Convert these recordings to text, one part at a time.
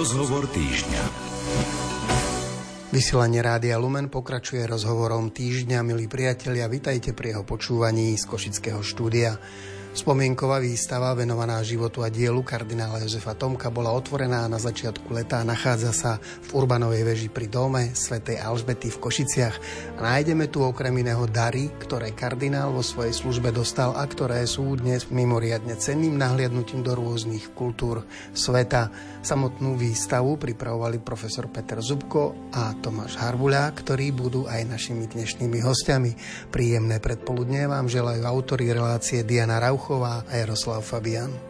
Rozhovor týždňa. Vysielanie Rádia Lumen pokračuje rozhovorom týždňa, milí priatelia, vitajte pri jeho počúvaní z Košického štúdia. Spomienková výstava venovaná životu a dielu kardinála Jozefa Tomka bola otvorená na začiatku leta a nachádza sa v Urbanovej veži pri dome svätej Alžbety v Košiciach. A nájdeme tu okrem iného dary, ktoré kardinál vo svojej službe dostal a ktoré sú dnes mimoriadne cenným nahliadnutím do rôznych kultúr sveta. Samotnú výstavu pripravovali profesor Peter Zubko a Tomáš Harbuľa, ktorí budú aj našimi dnešnými hostiami. Príjemné predpoludne vám želajú autori relácie Diana Rauch Rauchová a Jaroslav Fabian.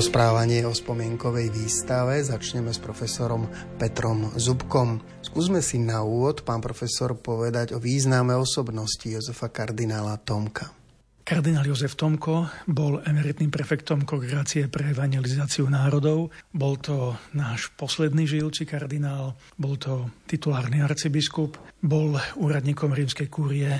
Rozprávanie o spomienkovej výstave začneme s profesorom Petrom Zubkom. Skúsme si na úvod, pán profesor, povedať o význame osobnosti Jozefa kardinála Tomka. Kardinál Jozef Tomko bol emeritným prefektom Kongregácie pre evangelizáciu národov. Bol to náš posledný žijúci kardinál, bol to titulárny arcibiskup, bol úradníkom rímskej kúrie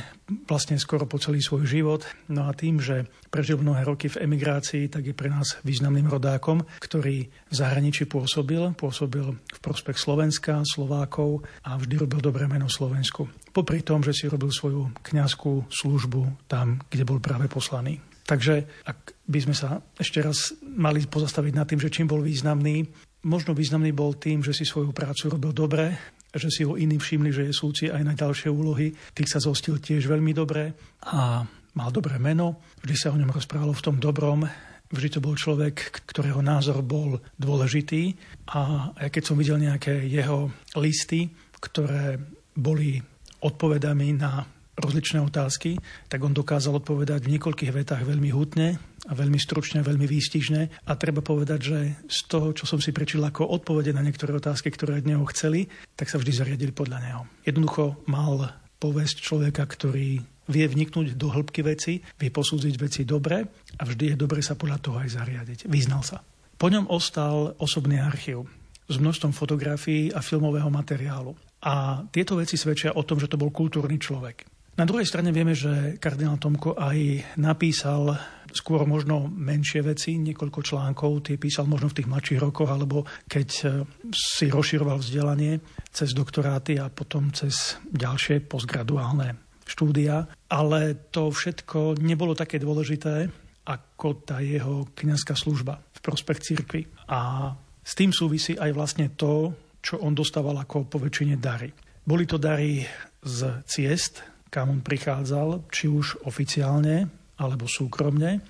vlastne skoro po celý svoj život. No a tým, že prežil mnohé roky v emigrácii, tak je pre nás významným rodákom, ktorý v zahraničí pôsobil. Pôsobil v prospech Slovenska, Slovákov a vždy robil dobré meno Slovensku. Popri tom, že si robil svoju kňazskú službu tam, kde bol práve poslaný. Takže ak by sme sa ešte raz mali pozastaviť nad tým, že čím bol významný, možno významný bol tým, že si svoju prácu robil dobre, že si ho iní všimli, že je súci aj na ďalšie úlohy. Tých sa zostil tiež veľmi dobre a mal dobré meno. Vždy sa o ňom rozprávalo v tom dobrom. Vždy to bol človek, ktorého názor bol dôležitý a ja keď som videl nejaké jeho listy, ktoré boli odpovedami na rozličné otázky, tak on dokázal odpovedať v niekoľkých vetách veľmi hutne a veľmi stručne, veľmi výstižne. A treba povedať, že z toho, čo som si prečil ako odpovede na niektoré otázky, ktoré od neho chceli, tak sa vždy zariadili podľa neho. Jednoducho mal povesť človeka, ktorý vie vniknúť do hĺbky veci, vie posúdiť veci dobre a vždy je dobre sa podľa toho aj zariadiť. Vyznal sa. Po ňom ostal osobný archív s množstvom fotografií a filmového materiálu. A tieto veci svedčia o tom, že to bol kultúrny človek. Na druhej strane vieme, že kardinál Tomko aj napísal skôr možno menšie veci, niekoľko článkov, tie písal možno v tých mladších rokoch, alebo keď e, si rozširoval vzdelanie cez doktoráty a potom cez ďalšie postgraduálne štúdia. Ale to všetko nebolo také dôležité, ako tá jeho kniazská služba v prospech cirkvi. A s tým súvisí aj vlastne to, čo on dostával ako poväčšine dary. Boli to dary z ciest, kam on prichádzal, či už oficiálne alebo súkromne.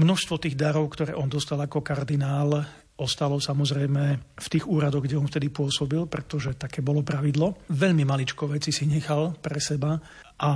Množstvo tých darov, ktoré on dostal ako kardinál, ostalo samozrejme v tých úradoch, kde on vtedy pôsobil, pretože také bolo pravidlo. Veľmi maličko veci si nechal pre seba a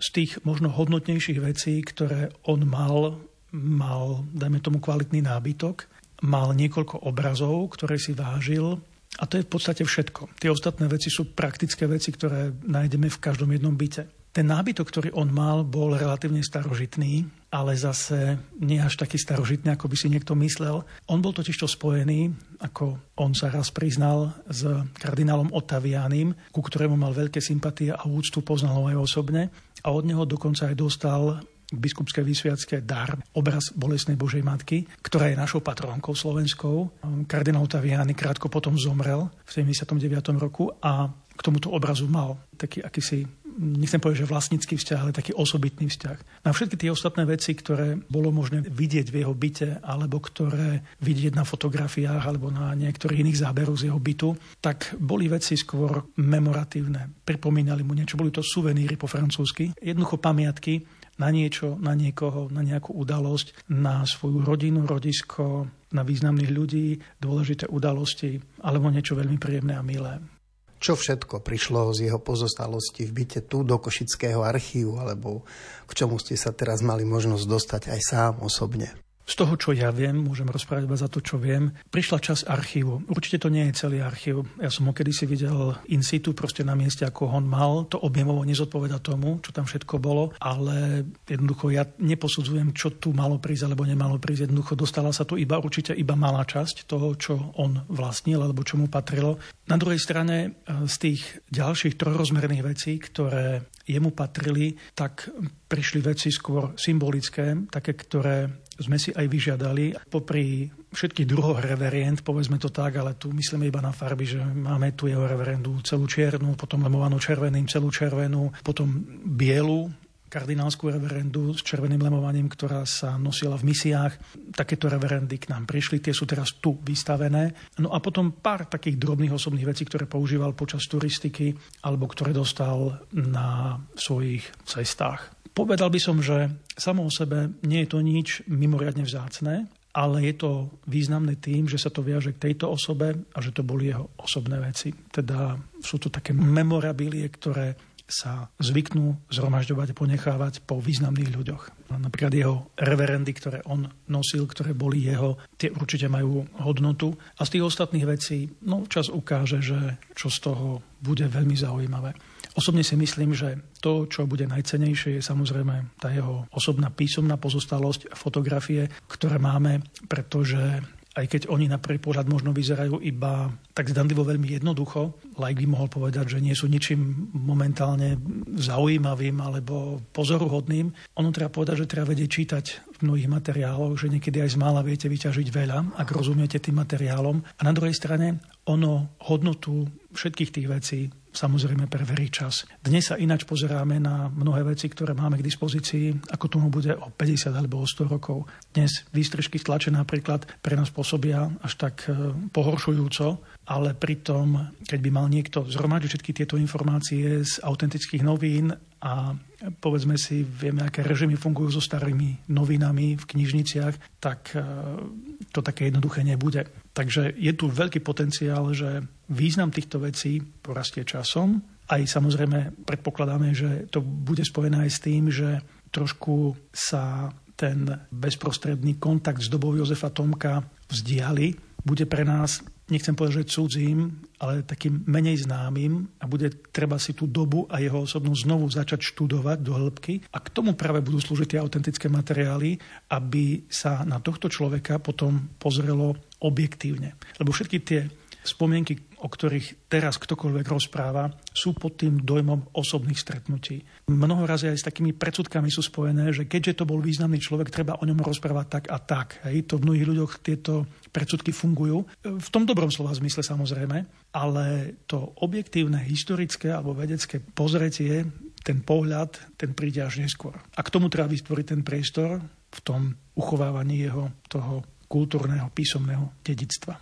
z tých možno hodnotnejších vecí, ktoré on mal, mal, dajme tomu, kvalitný nábytok, mal niekoľko obrazov, ktoré si vážil, a to je v podstate všetko. Tie ostatné veci sú praktické veci, ktoré nájdeme v každom jednom byte. Ten nábytok, ktorý on mal, bol relatívne starožitný, ale zase nie až taký starožitný, ako by si niekto myslel. On bol totižto spojený, ako on sa raz priznal, s kardinálom Ottavianim, ku ktorému mal veľké sympatie a úctu, poznal ho aj osobne. A od neho dokonca aj dostal biskupskej vysviacké dar, obraz Bolesnej Božej Matky, ktorá je našou patrónkou slovenskou. Kardinál Ottaviani krátko potom zomrel v 79. roku a k tomuto obrazu mal taký akýsi nechcem povedať, že vlastnícky vzťah, ale taký osobitný vzťah. Na všetky tie ostatné veci, ktoré bolo možné vidieť v jeho byte, alebo ktoré vidieť na fotografiách, alebo na niektorých iných záberoch z jeho bytu, tak boli veci skôr memoratívne. Pripomínali mu niečo, boli to suveníry po francúzsky, jednoducho pamiatky na niečo, na niekoho, na nejakú udalosť, na svoju rodinu, rodisko, na významných ľudí, dôležité udalosti, alebo niečo veľmi príjemné a milé. Čo všetko prišlo z jeho pozostalosti v byte tu do Košického archívu, alebo k čomu ste sa teraz mali možnosť dostať aj sám osobne? Z toho, čo ja viem, môžem rozprávať iba za to, čo viem, prišla čas archívu. Určite to nie je celý archív. Ja som ho kedysi videl in situ, proste na mieste, ako on mal. To objemovo nezodpoveda tomu, čo tam všetko bolo, ale jednoducho ja neposudzujem, čo tu malo prísť alebo nemalo prísť. Jednoducho dostala sa tu iba určite iba malá časť toho, čo on vlastnil alebo čo mu patrilo. Na druhej strane z tých ďalších trojrozmerných vecí, ktoré jemu patrili, tak prišli veci skôr symbolické, také, ktoré sme si aj vyžiadali. Popri všetkých druhoch reverend, povedzme to tak, ale tu myslíme iba na farby, že máme tu jeho reverendu celú čiernu, potom lemovanú červeným celú červenú, potom bielu, kardinálskú reverendu s červeným lemovaním, ktorá sa nosila v misiách. Takéto reverendy k nám prišli, tie sú teraz tu vystavené. No a potom pár takých drobných osobných vecí, ktoré používal počas turistiky alebo ktoré dostal na svojich cestách. Povedal by som, že samo o sebe nie je to nič mimoriadne vzácné, ale je to významné tým, že sa to viaže k tejto osobe a že to boli jeho osobné veci. Teda sú to také memorabilie, ktoré sa zvyknú zhromažďovať a ponechávať po významných ľuďoch. Napríklad jeho reverendy, ktoré on nosil, ktoré boli jeho, tie určite majú hodnotu. A z tých ostatných vecí, no čas ukáže, že čo z toho bude veľmi zaujímavé. Osobne si myslím, že to, čo bude najcenejšie, je samozrejme tá jeho osobná písomná pozostalosť, fotografie, ktoré máme, pretože aj keď oni na prvý pohľad možno vyzerajú iba tak zdanlivo veľmi jednoducho, like by mohol povedať, že nie sú ničím momentálne zaujímavým alebo pozoruhodným. Ono treba povedať, že treba vedieť čítať v mnohých materiáloch, že niekedy aj z mála viete vyťažiť veľa, ak rozumiete tým materiálom. A na druhej strane ono hodnotu všetkých tých vecí samozrejme preverí čas. Dnes sa ináč pozeráme na mnohé veci, ktoré máme k dispozícii, ako tomu bude o 50 alebo o 100 rokov. Dnes výstrižky stlače napríklad pre nás pôsobia až tak e, pohoršujúco, ale pritom, keď by mal niekto zhromažiť všetky tieto informácie z autentických novín a povedzme si, vieme, aké režimy fungujú so starými novinami v knižniciach, tak e, to také jednoduché nebude. Takže je tu veľký potenciál, že význam týchto vecí porastie časom. Aj samozrejme predpokladáme, že to bude spojené aj s tým, že trošku sa ten bezprostredný kontakt s dobou Jozefa Tomka vzdiali. Bude pre nás, nechcem povedať, že cudzím, ale takým menej známym a bude treba si tú dobu a jeho osobnú znovu začať študovať do hĺbky. A k tomu práve budú slúžiť tie autentické materiály, aby sa na tohto človeka potom pozrelo objektívne. Lebo všetky tie spomienky, o ktorých teraz ktokoľvek rozpráva, sú pod tým dojmom osobných stretnutí. Mnoho razy aj s takými predsudkami sú spojené, že keďže to bol významný človek, treba o ňom rozprávať tak a tak. Hej. To v mnohých ľuďoch tieto predsudky fungujú. V tom dobrom slova zmysle samozrejme, ale to objektívne, historické alebo vedecké pozretie, ten pohľad, ten príde až neskôr. A k tomu treba vytvoriť ten priestor v tom uchovávaní jeho toho kultúrneho písomného dedictva.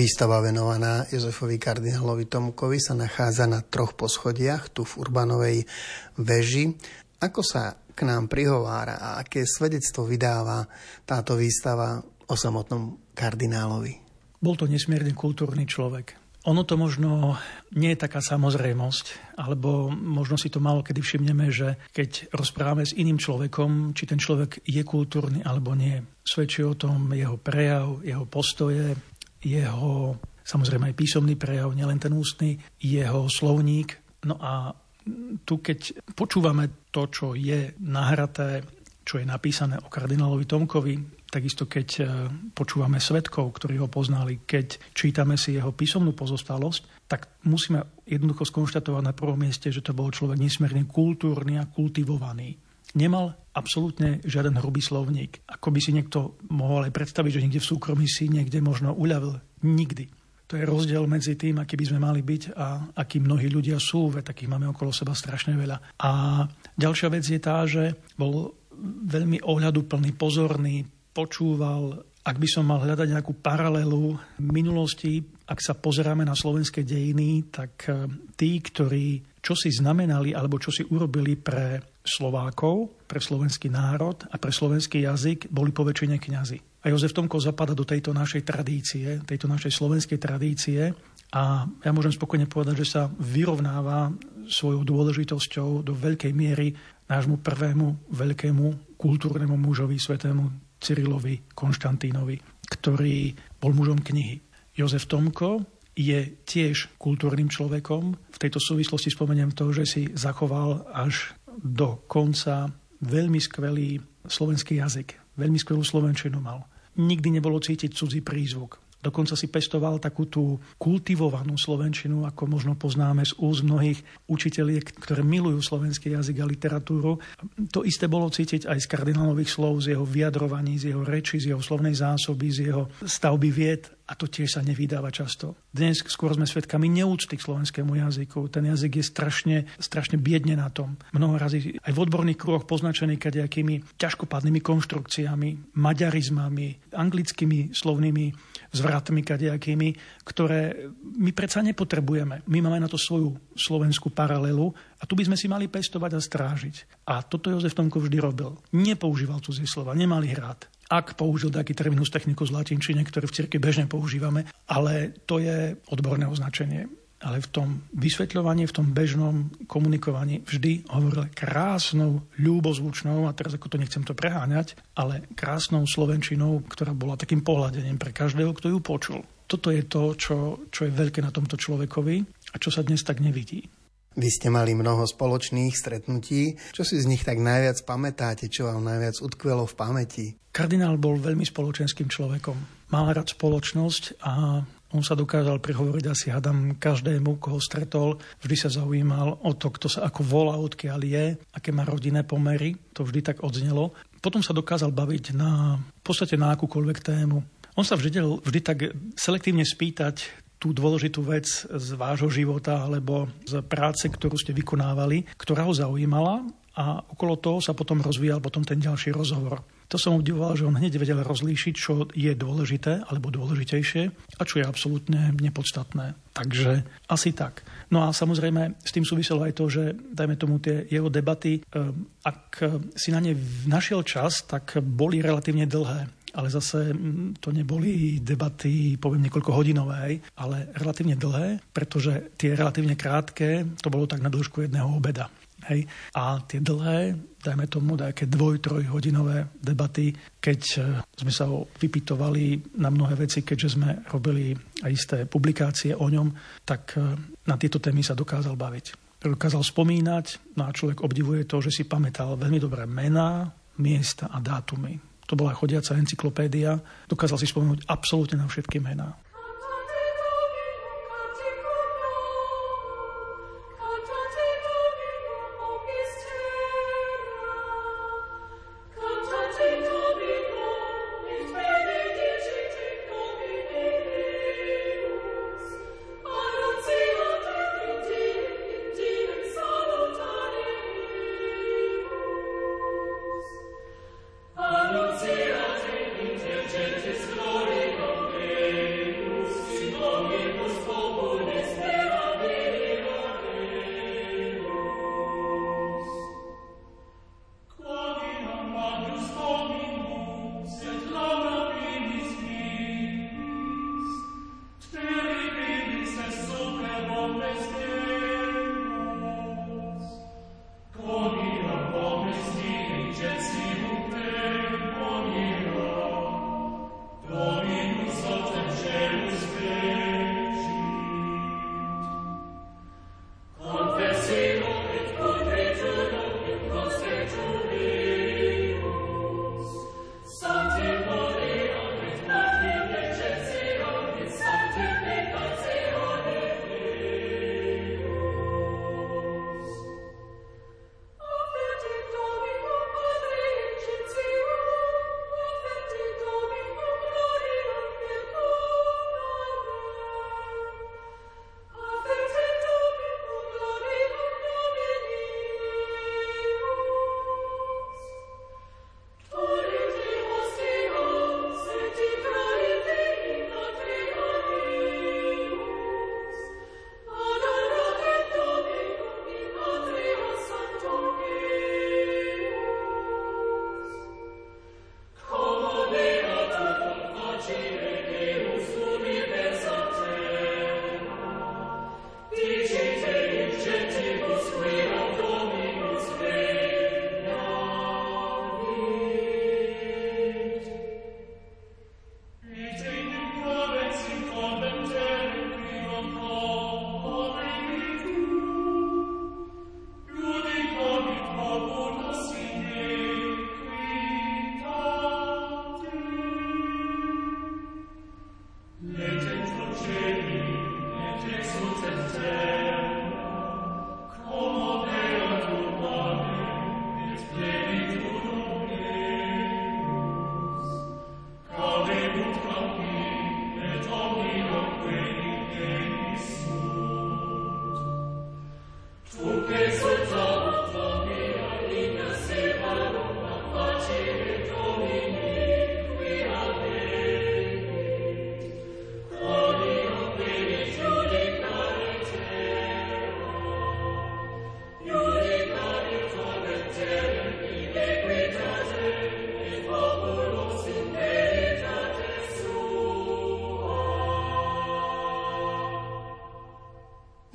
Výstava venovaná Jozefovi kardinálovi Tomkovi sa nachádza na troch poschodiach tu v Urbanovej veži. Ako sa k nám prihovára a aké svedectvo vydáva táto výstava o samotnom kardinálovi? Bol to nesmierne kultúrny človek. Ono to možno nie je taká samozrejmosť, alebo možno si to malo kedy všimneme, že keď rozprávame s iným človekom, či ten človek je kultúrny alebo nie. Svedčí o tom jeho prejav, jeho postoje, jeho samozrejme aj písomný prejav, nielen ten ústny, jeho slovník. No a tu keď počúvame to, čo je nahraté, čo je napísané o kardinálovi Tomkovi, takisto keď e, počúvame svetkov, ktorí ho poznali, keď čítame si jeho písomnú pozostalosť, tak musíme jednoducho skonštatovať na prvom mieste, že to bol človek nesmierne kultúrny a kultivovaný nemal absolútne žiaden hrubý slovník. Ako by si niekto mohol aj predstaviť, že niekde v súkromí si niekde možno uľavil. Nikdy. To je rozdiel medzi tým, aký by sme mali byť a akí mnohí ľudia sú, veď takých máme okolo seba strašne veľa. A ďalšia vec je tá, že bol veľmi ohľaduplný, pozorný, počúval, Ak by som mal hľadať nejakú paralelu minulosti, ak sa pozeráme na slovenské dejiny, tak e, tí, ktorí čo si znamenali alebo čo si urobili pre Slovákov, pre slovenský národ a pre slovenský jazyk, boli po väčšine kňazi. A Jozef Tomko zapada do tejto našej tradície, tejto našej slovenskej tradície a ja môžem spokojne povedať, že sa vyrovnáva svojou dôležitosťou do veľkej miery nášmu prvému veľkému kultúrnemu mužovi, svetému Cyrilovi Konštantínovi, ktorý bol mužom knihy. Jozef Tomko je tiež kultúrnym človekom. V tejto súvislosti spomeniem to, že si zachoval až do konca veľmi skvelý slovenský jazyk. Veľmi skvelú slovenčinu mal. Nikdy nebolo cítiť cudzí prízvuk. Dokonca si pestoval takú tú kultivovanú slovenčinu, ako možno poznáme z úst mnohých učiteľiek, ktoré milujú slovenský jazyk a literatúru. To isté bolo cítiť aj z kardinálových slov, z jeho vyjadrovaní, z jeho reči, z jeho slovnej zásoby, z jeho stavby vied a to tiež sa nevydáva často. Dnes skôr sme svedkami neúcty k slovenskému jazyku. Ten jazyk je strašne, strašne biedne na tom. Mnoho razy aj v odborných kruhoch poznačený kadejakými ťažkopádnymi konštrukciami, maďarizmami, anglickými slovnými zvratmi kadejakými, ktoré my predsa nepotrebujeme. My máme na to svoju slovenskú paralelu a tu by sme si mali pestovať a strážiť. A toto Jozef Tomko vždy robil. Nepoužíval cudzie slova, nemali hrát ak použil taký terminus technicus latinčine, ktorý v cirkvi bežne používame, ale to je odborné označenie. Ale v tom vysvetľovaní, v tom bežnom komunikovaní vždy hovoril krásnou, ľúbozvučnou, a teraz ako to nechcem to preháňať, ale krásnou slovenčinou, ktorá bola takým pohľadením pre každého, kto ju počul. Toto je to, čo, čo je veľké na tomto človekovi a čo sa dnes tak nevidí. Vy ste mali mnoho spoločných stretnutí. Čo si z nich tak najviac pamätáte? Čo vám najviac utkvelo v pamäti? Kardinál bol veľmi spoločenským človekom. Mal rád spoločnosť a on sa dokázal prihovoriť asi hadam každému, koho stretol. Vždy sa zaujímal o to, kto sa ako volá, odkiaľ je, aké má rodinné pomery. To vždy tak odznelo. Potom sa dokázal baviť na, v podstate na akúkoľvek tému. On sa vždy, vždy tak selektívne spýtať tú dôležitú vec z vášho života alebo z práce, ktorú ste vykonávali, ktorá ho zaujímala a okolo toho sa potom rozvíjal potom ten ďalší rozhovor. To som obdivoval, že on hneď vedel rozlíšiť, čo je dôležité alebo dôležitejšie a čo je absolútne nepodstatné. Takže asi tak. No a samozrejme s tým súviselo aj to, že dajme tomu tie jeho debaty, eh, ak si na ne našiel čas, tak boli relatívne dlhé ale zase mm, to neboli debaty, poviem, niekoľko hodinové, ale relatívne dlhé, pretože tie relatívne krátke, to bolo tak na dĺžku jedného obeda. Hej. A tie dlhé, dajme tomu nejaké dvoj, trojhodinové debaty, keď e, sme sa vypitovali na mnohé veci, keďže sme robili aj isté publikácie o ňom, tak e, na tieto témy sa dokázal baviť. Dokázal spomínať, no a človek obdivuje to, že si pamätal veľmi dobré mená, miesta a dátumy. To bola chodiaca encyklopédia. Dokázal si spomenúť absolútne na všetky mená.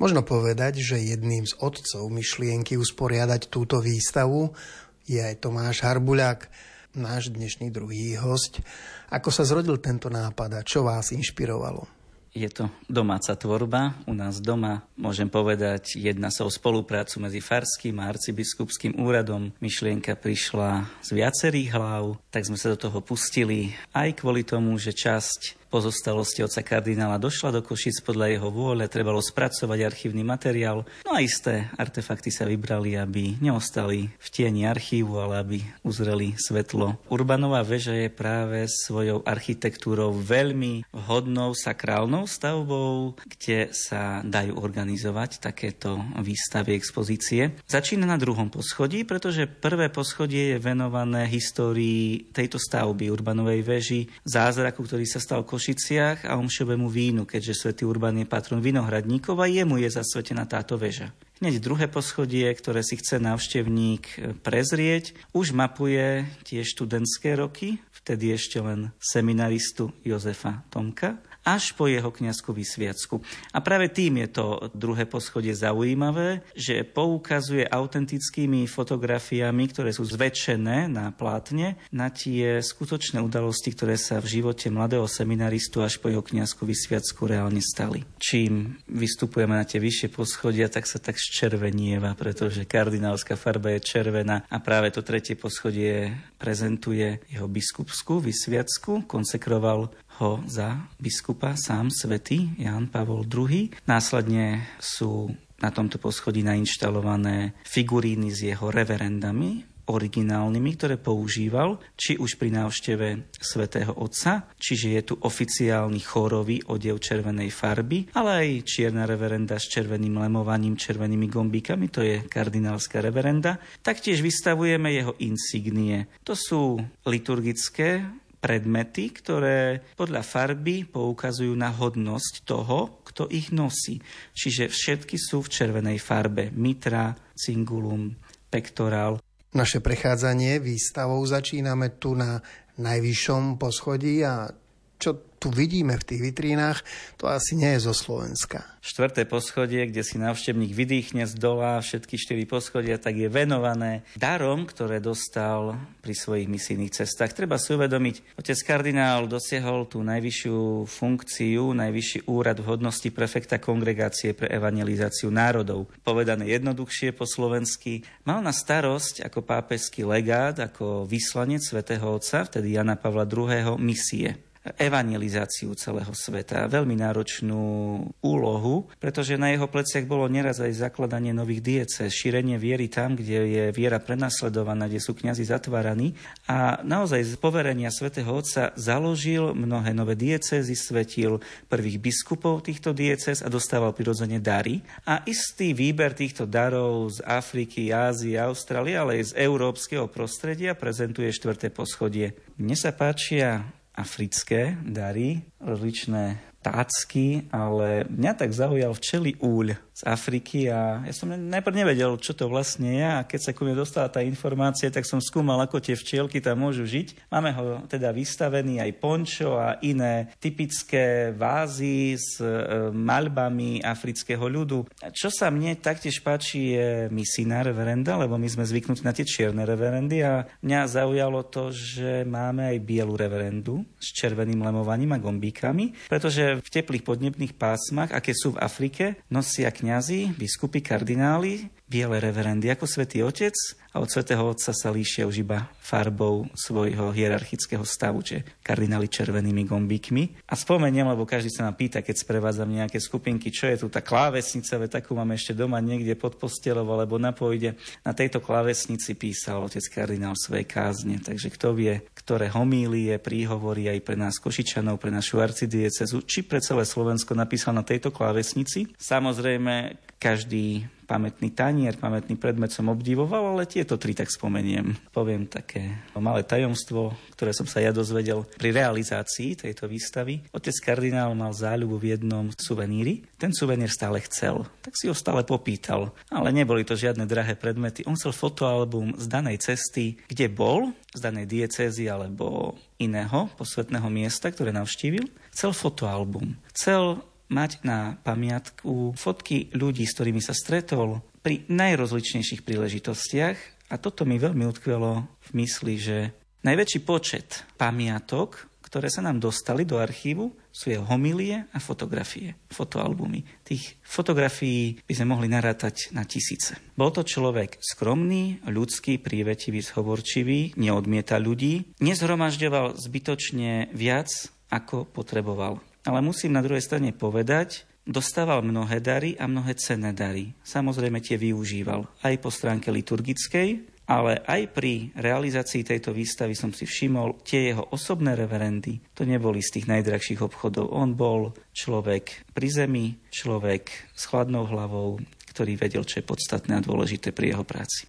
Možno povedať, že jedným z otcov myšlienky usporiadať túto výstavu je aj Tomáš Harbuľák, náš dnešný druhý host. Ako sa zrodil tento nápad a čo vás inšpirovalo? Je to domáca tvorba. U nás doma, môžem povedať, jedna sa o spoluprácu medzi Farským a arcibiskupským úradom. Myšlienka prišla z viacerých hlav, tak sme sa do toho pustili aj kvôli tomu, že časť pozostalosti oca kardinála došla do Košic podľa jeho vôle, trebalo spracovať archívny materiál. No a isté artefakty sa vybrali, aby neostali v tieni archívu, ale aby uzreli svetlo. Urbanová väža je práve svojou architektúrou veľmi vhodnou sakrálnou stavbou, kde sa dajú organizovať takéto výstavy, expozície. Začína na druhom poschodí, pretože prvé poschodie je venované histórii tejto stavby Urbanovej veži, zázraku, ktorý sa stal Košic Košiciach a omšovému vínu, keďže svätý Urban je patron vinohradníkov a jemu je zasvetená táto väža. Hneď druhé poschodie, ktoré si chce návštevník e, prezrieť, už mapuje tie študentské roky, vtedy ešte len seminaristu Jozefa Tomka až po jeho kniazku vysviacku. A práve tým je to druhé poschodie zaujímavé, že poukazuje autentickými fotografiami, ktoré sú zväčšené na plátne, na tie skutočné udalosti, ktoré sa v živote mladého seminaristu až po jeho kniazku vysviacku reálne stali. Čím vystupujeme na tie vyššie poschodia, tak sa tak zčervenieva, pretože kardinálska farba je červená a práve to tretie poschodie prezentuje jeho biskupskú vysviacku, konsekroval ho za biskupa sám svätý Jan Pavol II. Následne sú na tomto poschodí nainštalované figuríny s jeho reverendami, originálnymi, ktoré používal, či už pri návšteve svätého Otca, čiže je tu oficiálny chorový odev červenej farby, ale aj čierna reverenda s červeným lemovaním, červenými gombíkami, to je kardinálska reverenda. Taktiež vystavujeme jeho insignie. To sú liturgické predmety, ktoré podľa farby poukazujú na hodnosť toho, kto ich nosí. Čiže všetky sú v červenej farbe. Mitra, cingulum, pektorál. Naše prechádzanie výstavou začíname tu na najvyššom poschodí a čo tu vidíme v tých vitrínach, to asi nie je zo Slovenska. Štvrté poschodie, kde si návštevník vydýchne z dola všetky štyri poschodia, tak je venované darom, ktoré dostal pri svojich misijných cestách. Treba si uvedomiť, otec kardinál dosiahol tú najvyššiu funkciu, najvyšší úrad v hodnosti prefekta kongregácie pre evangelizáciu národov. Povedané jednoduchšie po slovensky, mal na starosť ako pápežský legát, ako vyslanec svätého Otca, vtedy Jana Pavla II. misie evangelizáciu celého sveta. Veľmi náročnú úlohu, pretože na jeho pleciach bolo neraz aj zakladanie nových diece, šírenie viery tam, kde je viera prenasledovaná, kde sú kňazi zatváraní. A naozaj z poverenia svätého Otca založil mnohé nové diecézy, svetil prvých biskupov týchto diecez a dostával prirodzene dary. A istý výber týchto darov z Afriky, Ázie, Austrálie, ale aj z európskeho prostredia prezentuje štvrté poschodie. Mne sa páčia africké dary, rozličné tácky, ale mňa tak zaujal včeli úľ z Afriky a ja som najprv nevedel, čo to vlastne je a keď sa ku mne dostala tá informácia, tak som skúmal, ako tie včielky tam môžu žiť. Máme ho teda vystavený aj pončo a iné typické vázy s e, maľbami afrického ľudu. Čo sa mne taktiež páči je misijná reverenda, lebo my sme zvyknutí na tie čierne reverendy a mňa zaujalo to, že máme aj bielu reverendu s červeným lemovaním a gombíkami, pretože v teplých podnebných pásmach, aké sú v Afrike, nosia kňazi, biskupy, kardináli, biele reverendy ako svätý Otec a od svätého Otca sa líšia už iba farbou svojho hierarchického stavu, čiže kardináli červenými gombíkmi. A spomeniem, lebo každý sa ma pýta, keď sprevádzam nejaké skupinky, čo je tu tá klávesnica, veď takú máme ešte doma niekde pod postelou alebo na pôjde. Na tejto klávesnici písal otec kardinál svoje kázne, takže kto vie, ktoré homílie, príhovory aj pre nás Košičanov, pre našu arcidiecezu, či pre celé Slovensko napísal na tejto klávesnici. Samozrejme, každý pamätný tanier, pamätný predmet som obdivoval, ale tieto tri tak spomeniem. Poviem také malé tajomstvo, ktoré som sa ja dozvedel pri realizácii tejto výstavy. Otec kardinál mal záľubu v jednom suveníri. Ten suvenír stále chcel, tak si ho stále popýtal. Ale neboli to žiadne drahé predmety. On chcel fotoalbum z danej cesty, kde bol, z danej diecézy alebo iného posvetného miesta, ktoré navštívil. Chcel fotoalbum. Chcel mať na pamiatku fotky ľudí, s ktorými sa stretol pri najrozličnejších príležitostiach a toto mi veľmi utkvelo v mysli, že najväčší počet pamiatok, ktoré sa nám dostali do archívu, sú jeho homilie a fotografie, fotoalbumy. Tých fotografií by sme mohli narátať na tisíce. Bol to človek skromný, ľudský, prívetivý, zhovorčivý, neodmieta ľudí, nezhromažďoval zbytočne viac, ako potreboval. Ale musím na druhej strane povedať, dostával mnohé dary a mnohé cenné dary. Samozrejme tie využíval aj po stránke liturgickej, ale aj pri realizácii tejto výstavy som si všimol tie jeho osobné reverendy. To neboli z tých najdrahších obchodov. On bol človek pri zemi, človek s chladnou hlavou, ktorý vedel, čo je podstatné a dôležité pri jeho práci.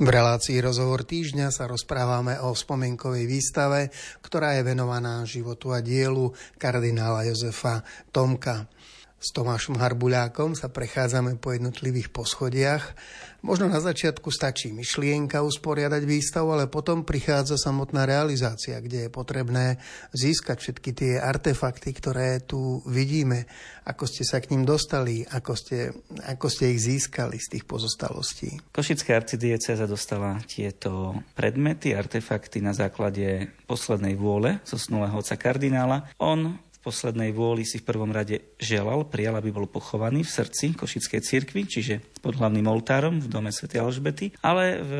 V relácii Rozhovor týždňa sa rozprávame o spomienkovej výstave, ktorá je venovaná životu a dielu kardinála Jozefa Tomka. S Tomášom Harbuľákom sa prechádzame po jednotlivých poschodiach. Možno na začiatku stačí myšlienka usporiadať výstavu, ale potom prichádza samotná realizácia, kde je potrebné získať všetky tie artefakty, ktoré tu vidíme. Ako ste sa k ním dostali, ako ste, ako ste ich získali z tých pozostalostí. Košická arcidieceza dostala tieto predmety, artefakty na základe poslednej vôle zosnulého oca kardinála. On poslednej vôli si v prvom rade želal, prijal, aby bol pochovaný v srdci Košickej cirkvi, čiže pod hlavným oltárom v dome Sv. Alžbety, ale v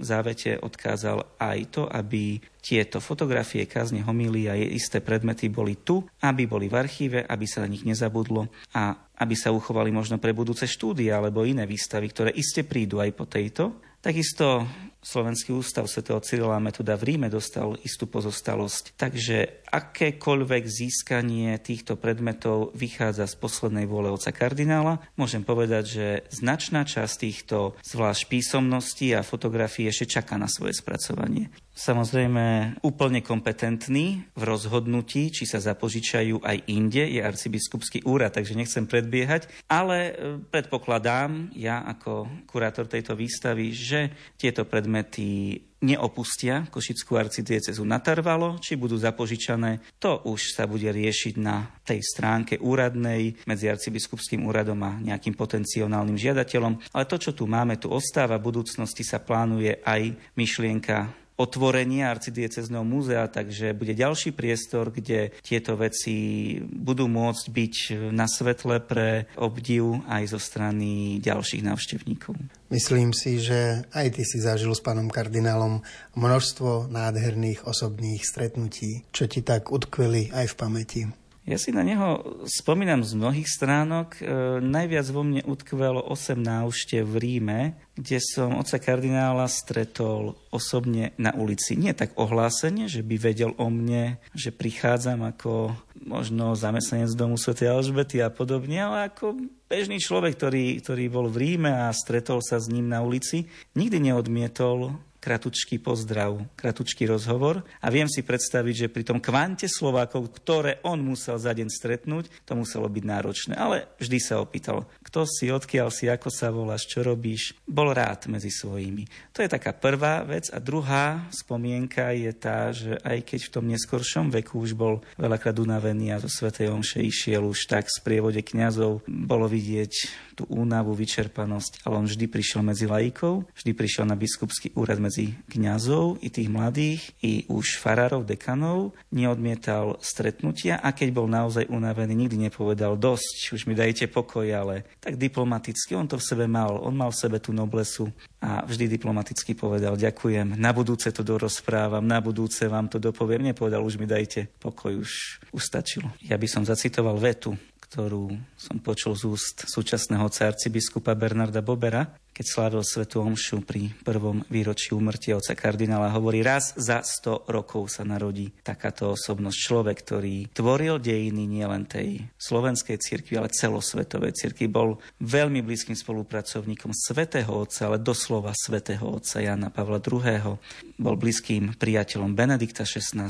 závete odkázal aj to, aby tieto fotografie, kázne, homíly a isté predmety boli tu, aby boli v archíve, aby sa na nich nezabudlo a aby sa uchovali možno pre budúce štúdie alebo iné výstavy, ktoré iste prídu aj po tejto. Takisto Slovenský ústav Sv. Cyrila Metoda v Ríme dostal istú pozostalosť. Takže akékoľvek získanie týchto predmetov vychádza z poslednej vôle oca kardinála. Môžem povedať, že značná časť týchto zvlášť písomností a fotografií ešte čaká na svoje spracovanie. Samozrejme, úplne kompetentný v rozhodnutí, či sa zapožičajú aj inde, je arcibiskupský úrad, takže nechcem predbiehať, ale e, predpokladám, ja ako kurátor tejto výstavy, že tieto predmety neopustia Košickú arcidiecezu natarvalo, či budú zapožičané, to už sa bude riešiť na tej stránke úradnej medzi arcibiskupským úradom a nejakým potenciálnym žiadateľom. Ale to, čo tu máme, tu ostáva. V budúcnosti sa plánuje aj myšlienka otvorenia arcidiecezného múzea, takže bude ďalší priestor, kde tieto veci budú môcť byť na svetle pre obdiv aj zo strany ďalších návštevníkov. Myslím si, že aj ty si zažil s pánom kardinálom množstvo nádherných osobných stretnutí, čo ti tak utkveli aj v pamäti. Ja si na neho spomínam z mnohých stránok. E, najviac vo mne utkvelo 8 návštev v Ríme, kde som oca kardinála stretol osobne na ulici. Nie tak ohlásenie, že by vedel o mne, že prichádzam ako možno zamestnanec domu Sv. Alžbety a podobne, ale ako bežný človek, ktorý, ktorý bol v Ríme a stretol sa s ním na ulici, nikdy neodmietol kratučký pozdrav, kratučký rozhovor a viem si predstaviť, že pri tom kvante Slovákov, ktoré on musel za deň stretnúť, to muselo byť náročné. Ale vždy sa opýtal, kto si, odkiaľ si, ako sa voláš, čo robíš. Bol rád medzi svojimi. To je taká prvá vec. A druhá spomienka je tá, že aj keď v tom neskoršom veku už bol veľakrát unavený a zo Svetej Omše išiel už tak v sprievode kňazov, bolo vidieť tú únavu, vyčerpanosť, ale on vždy prišiel medzi laikov, vždy prišiel na biskupský úrad medzi kňazov, i tých mladých, i už farárov, dekanov, neodmietal stretnutia a keď bol naozaj unavený, nikdy nepovedal dosť, už mi dajte pokoj, ale tak diplomaticky, on to v sebe mal, on mal v sebe tú noblesu a vždy diplomaticky povedal ďakujem, na budúce to dorozprávam, na budúce vám to dopoviem, nepovedal už mi dajte pokoj, už, už. Ja by som zacitoval vetu, ktorú som počul z úst súčasného biskupa Bernarda Bobera, keď slávil Svetu Omšu pri prvom výročí úmrtia oca kardinála, hovorí, raz za 100 rokov sa narodí takáto osobnosť. Človek, ktorý tvoril dejiny nielen tej slovenskej cirkvi, ale celosvetovej cirkvi. Bol veľmi blízkym spolupracovníkom Svetého Otca, ale doslova Svetého Otca Jana Pavla II. Bol blízkym priateľom Benedikta XVI.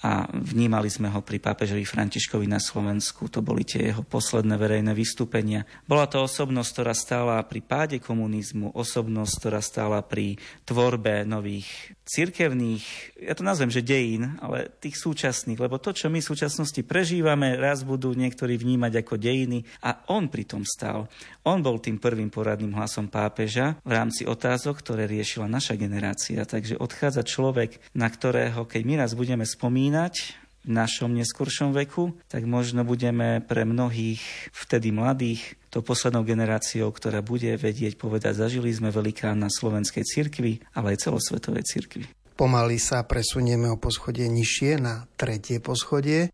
a vnímali sme ho pri pápežovi Františkovi na Slovensku. To boli tie jeho posledné verejné vystúpenia. Bola to osobnosť, ktorá stála pri páde komunizmu komunizmu, osobnosť, ktorá stála pri tvorbe nových cirkevných, ja to nazvem, že dejín, ale tých súčasných, lebo to, čo my v súčasnosti prežívame, raz budú niektorí vnímať ako dejiny a on pri tom stal. On bol tým prvým poradným hlasom pápeža v rámci otázok, ktoré riešila naša generácia. Takže odchádza človek, na ktorého, keď my raz budeme spomínať, v našom neskoršom veku, tak možno budeme pre mnohých vtedy mladých to poslednou generáciou, ktorá bude vedieť povedať, zažili sme velikán na slovenskej cirkvi, ale aj celosvetovej cirkvi. Pomaly sa presunieme o poschodie nižšie na tretie poschodie,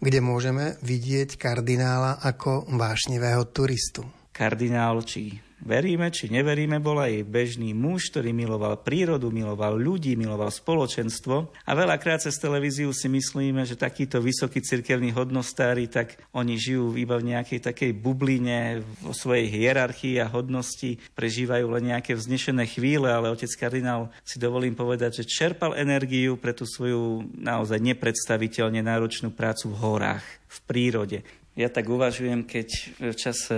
kde môžeme vidieť kardinála ako vášnivého turistu. Kardinál či veríme či neveríme, bol aj bežný muž, ktorý miloval prírodu, miloval ľudí, miloval spoločenstvo. A veľakrát cez televíziu si myslíme, že takíto vysokí cirkevní hodnostári, tak oni žijú iba v nejakej takej bubline vo svojej hierarchii a hodnosti, prežívajú len nejaké vznešené chvíle, ale otec kardinál si dovolím povedať, že čerpal energiu pre tú svoju naozaj nepredstaviteľne náročnú prácu v horách, v prírode. Ja tak uvažujem, keď v čase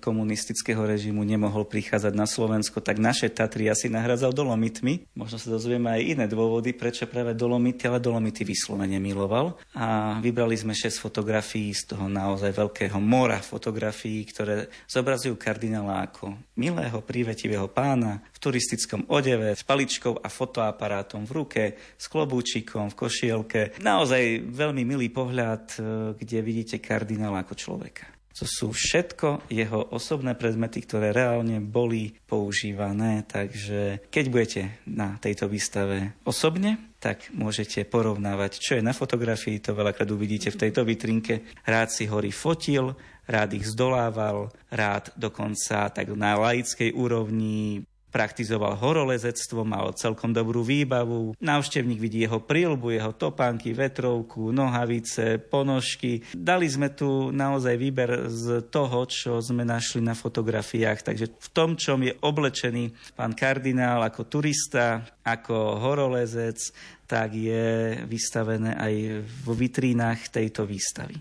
komunistického režimu nemohol prichádzať na Slovensko, tak naše Tatry asi nahradzal dolomitmi. Možno sa dozvieme aj iné dôvody, prečo práve dolomity, ale dolomity vyslovene miloval. A vybrali sme 6 fotografií z toho naozaj veľkého mora fotografií, ktoré zobrazujú kardinála ako milého, prívetivého pána turistickom odeve, s paličkou a fotoaparátom v ruke, s klobúčikom v košielke. Naozaj veľmi milý pohľad, e, kde vidíte kardinála ako človeka. To sú všetko jeho osobné predmety, ktoré reálne boli používané, takže keď budete na tejto výstave osobne, tak môžete porovnávať, čo je na fotografii, to veľakrát uvidíte v tejto vitrinke. Rád si hory fotil, rád ich zdolával, rád dokonca tak na laickej úrovni Praktizoval horolezectvo, mal celkom dobrú výbavu. Návštevník vidí jeho prílbu, jeho topánky, vetrovku, nohavice, ponožky. Dali sme tu naozaj výber z toho, čo sme našli na fotografiách. Takže v tom, čom je oblečený pán kardinál ako turista, ako horolezec, tak je vystavené aj vo vitrínach tejto výstavy.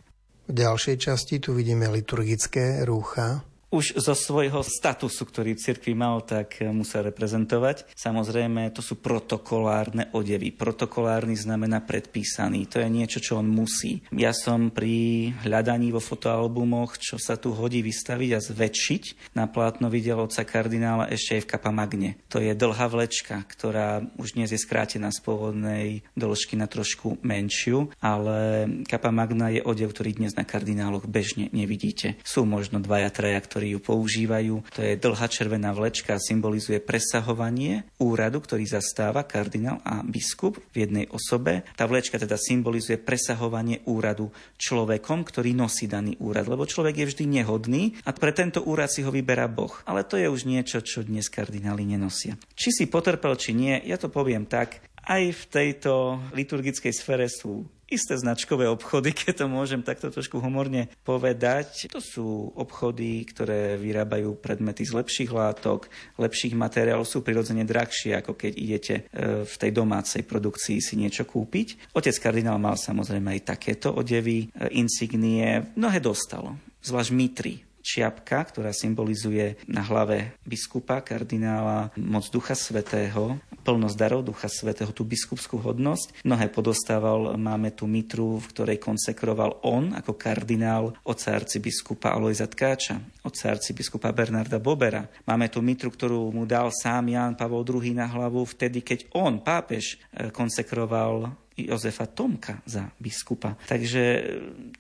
V ďalšej časti tu vidíme liturgické rúcha, už zo svojho statusu, ktorý cirkvi mal, tak musel reprezentovať. Samozrejme, to sú protokolárne odevy. Protokolárny znamená predpísaný. To je niečo, čo on musí. Ja som pri hľadaní vo fotoalbumoch, čo sa tu hodí vystaviť a zväčšiť, na plátno videl oca kardinála ešte aj v kapamagne. To je dlhá vlečka, ktorá už dnes je skrátená z pôvodnej dĺžky na trošku menšiu, ale kapamagna je odev, ktorý dnes na kardináloch bežne nevidíte. Sú možno dvaja, traja, ktorí ktorí ju používajú. To je dlhá červená vlečka symbolizuje presahovanie úradu, ktorý zastáva kardinál a biskup v jednej osobe. Tá vlečka teda symbolizuje presahovanie úradu človekom, ktorý nosí daný úrad, lebo človek je vždy nehodný a pre tento úrad si ho vyberá Boh. Ale to je už niečo, čo dnes kardináli nenosia. Či si potrpel, či nie, ja to poviem tak, aj v tejto liturgickej sfére sú isté značkové obchody, keď to môžem takto trošku humorne povedať. To sú obchody, ktoré vyrábajú predmety z lepších látok, lepších materiálov, sú prirodzene drahšie, ako keď idete e, v tej domácej produkcii si niečo kúpiť. Otec kardinál mal samozrejme aj takéto odevy, e, insignie, mnohé dostalo, zvlášť mitry čiapka, ktorá symbolizuje na hlave biskupa, kardinála, moc Ducha Svetého, plnosť darov Ducha Svetého, tú biskupskú hodnosť. Mnohé podostával, máme tu mitru, v ktorej konsekroval on ako kardinál oca arcibiskupa Alojza Tkáča, oca arcibiskupa Bernarda Bobera. Máme tu mitru, ktorú mu dal sám Ján Pavol II na hlavu vtedy, keď on, pápež, eh, konsekroval Jozefa Tomka za biskupa. Takže e,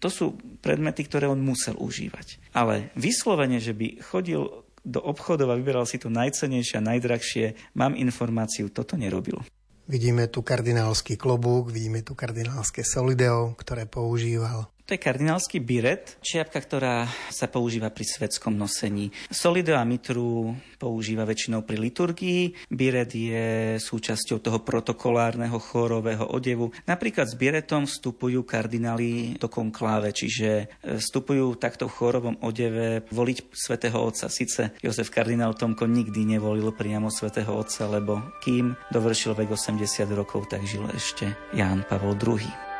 to sú predmety, ktoré on musel užívať. Ale vyslovene, že by chodil do obchodov a vyberal si to najcenejšie a najdrahšie, mám informáciu, toto nerobil. Vidíme tu kardinálsky klobúk, vidíme tu kardinálske solideo, ktoré používal. To je kardinálsky biret, čiapka, ktorá sa používa pri svetskom nosení. Solido a mitru používa väčšinou pri liturgii. Biret je súčasťou toho protokolárneho chórového odevu. Napríklad s biretom vstupujú kardináli do konkláve, čiže e, vstupujú takto v chórovom odeve voliť svätého Otca. Sice Jozef kardinál Tomko nikdy nevolil priamo svätého Otca, lebo kým dovršil vek 80 rokov, tak žil ešte Ján Pavol II.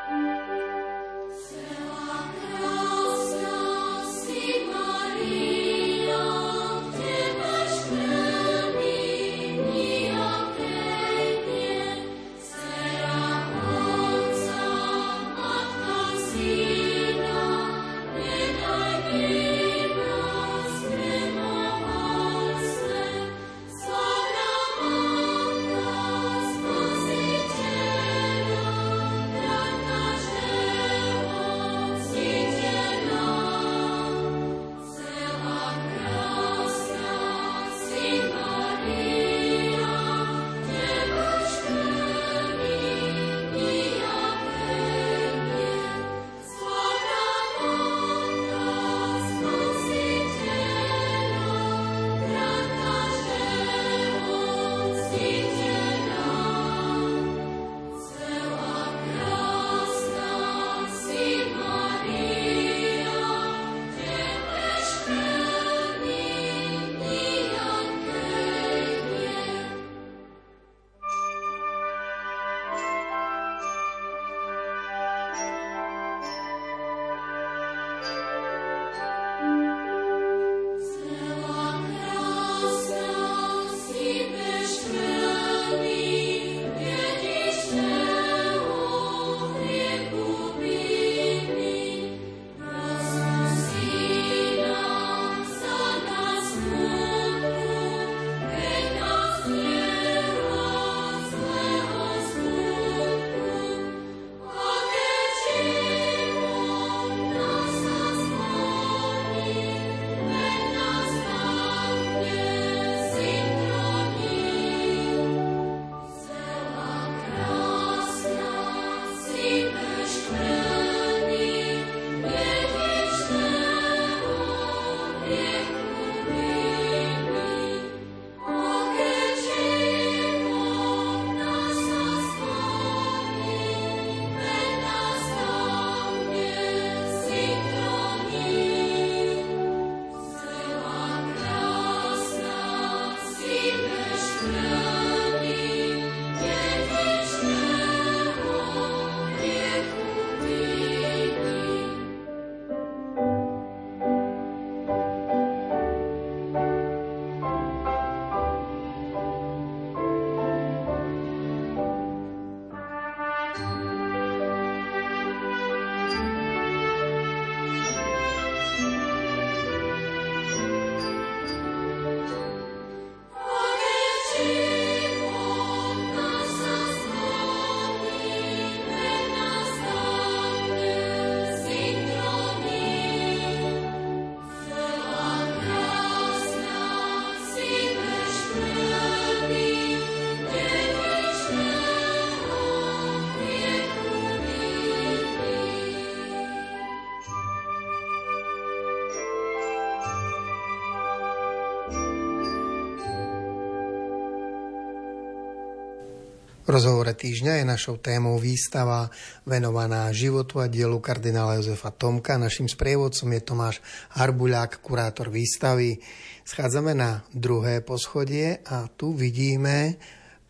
Rozhovore týždňa je našou témou výstava venovaná životu a dielu kardinála Jozefa Tomka. Našim sprievodcom je Tomáš Harbuľák, kurátor výstavy. Schádzame na druhé poschodie a tu vidíme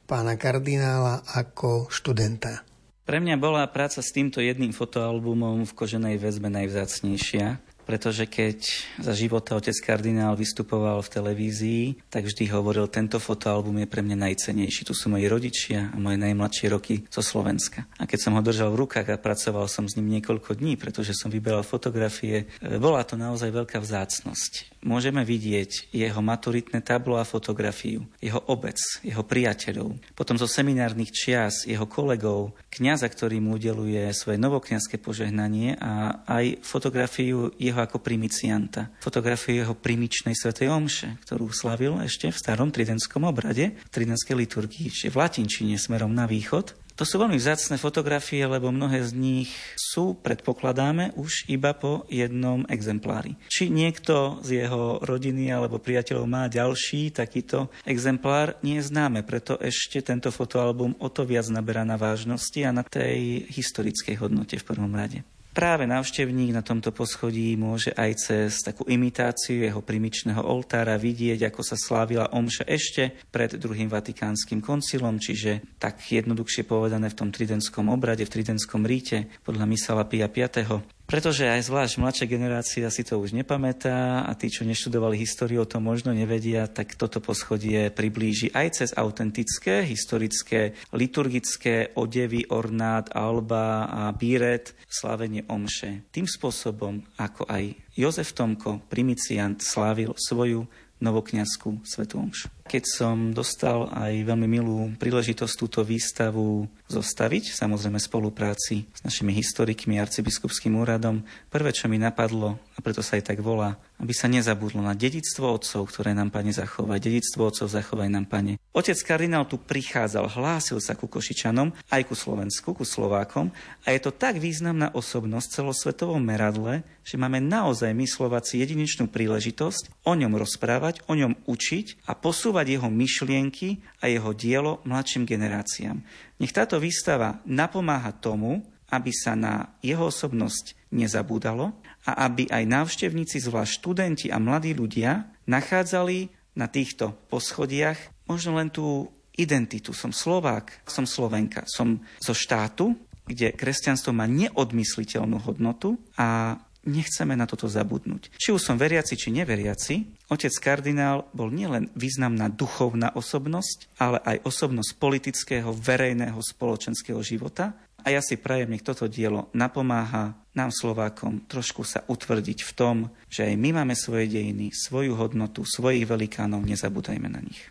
pána kardinála ako študenta. Pre mňa bola práca s týmto jedným fotoalbumom v koženej väzbe najvzácnejšia pretože keď za života otec kardinál vystupoval v televízii, tak vždy hovoril, tento fotoalbum je pre mňa najcenejší. Tu sú moji rodičia a moje najmladšie roky zo Slovenska. A keď som ho držal v rukách a pracoval som s ním niekoľko dní, pretože som vyberal fotografie, e, bola to naozaj veľká vzácnosť. Môžeme vidieť jeho maturitné tablo a fotografiu, jeho obec, jeho priateľov, potom zo seminárnych čias, jeho kolegov, kňaza, ktorý mu udeluje svoje novokňazské požehnanie a aj fotografiu jeho ako primicianta. Fotografiu jeho primičnej svetej omše, ktorú slavil ešte v starom tridentskom obrade, v tridenskej liturgii, čiže v latinčine smerom na východ. To sú veľmi vzácne fotografie, lebo mnohé z nich sú, predpokladáme, už iba po jednom exemplári. Či niekto z jeho rodiny alebo priateľov má ďalší takýto exemplár, nie je známe, preto ešte tento fotoalbum o to viac naberá na vážnosti a na tej historickej hodnote v prvom rade. Práve návštevník na tomto poschodí môže aj cez takú imitáciu jeho primičného oltára vidieť, ako sa slávila omša ešte pred druhým vatikánskym koncilom, čiže tak jednoduchšie povedané v tom tridentskom obrade, v tridentskom ríte podľa Misala Pia V pretože aj zvlášť mladšia generácia si to už nepamätá a tí, čo neštudovali históriu, o tom možno nevedia, tak toto poschodie priblíži aj cez autentické, historické, liturgické odevy, ornát, alba a bíret, slávenie omše. Tým spôsobom, ako aj Jozef Tomko, primiciant, slávil svoju novokňazskú svetú omšu. Keď som dostal aj veľmi milú príležitosť túto výstavu zostaviť, samozrejme v spolupráci s našimi historikmi a arcibiskupským úradom, prvé, čo mi napadlo, a preto sa aj tak volá, aby sa nezabudlo na dedictvo otcov, ktoré nám, Pane, zachovaj. Dedictvo otcov zachovaj nám, Pane. Otec kardinál tu prichádzal, hlásil sa ku Košičanom, aj ku Slovensku, ku Slovákom a je to tak významná osobnosť celosvetovom meradle, že máme naozaj my Slováci jedinečnú príležitosť o ňom rozprávať, o ňom učiť a posúvať jeho myšlienky a jeho dielo mladším generáciám. Nech táto výstava napomáha tomu, aby sa na jeho osobnosť nezabúdalo a aby aj návštevníci, zvlášť študenti a mladí ľudia, nachádzali na týchto poschodiach možno len tú identitu. Som Slovák, som Slovenka, som zo štátu, kde kresťanstvo má neodmysliteľnú hodnotu a nechceme na toto zabudnúť. Či už som veriaci, či neveriaci, otec kardinál bol nielen významná duchovná osobnosť, ale aj osobnosť politického, verejného, spoločenského života a ja si prajem, nech toto dielo napomáha nám Slovákom trošku sa utvrdiť v tom, že aj my máme svoje dejiny, svoju hodnotu, svojich velikánov, nezabúdajme na nich.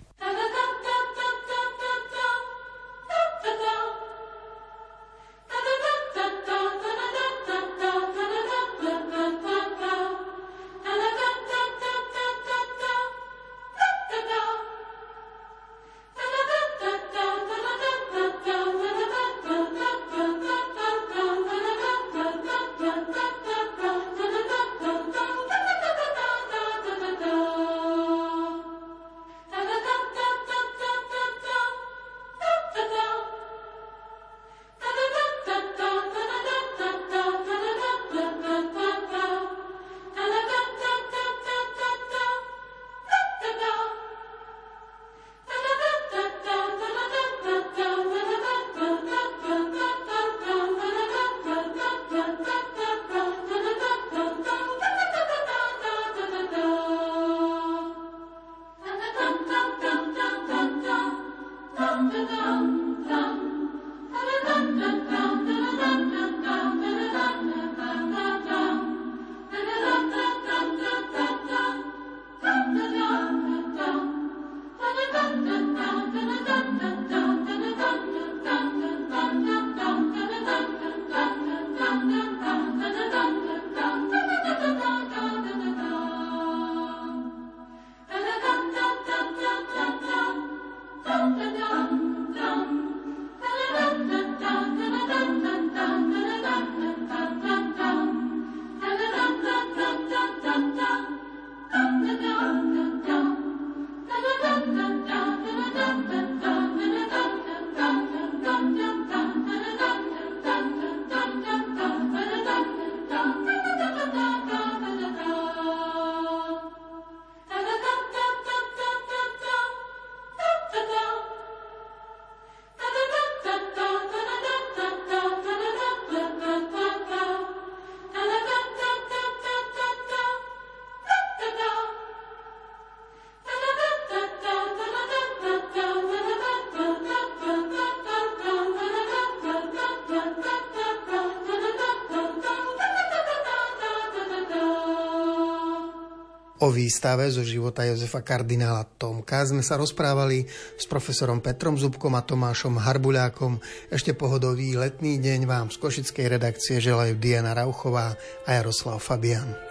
O výstave zo života Jozefa kardinála Tomka sme sa rozprávali s profesorom Petrom Zubkom a Tomášom Harbuľákom. Ešte pohodový letný deň vám z Košickej redakcie želajú Diana Rauchová a Jaroslav Fabian.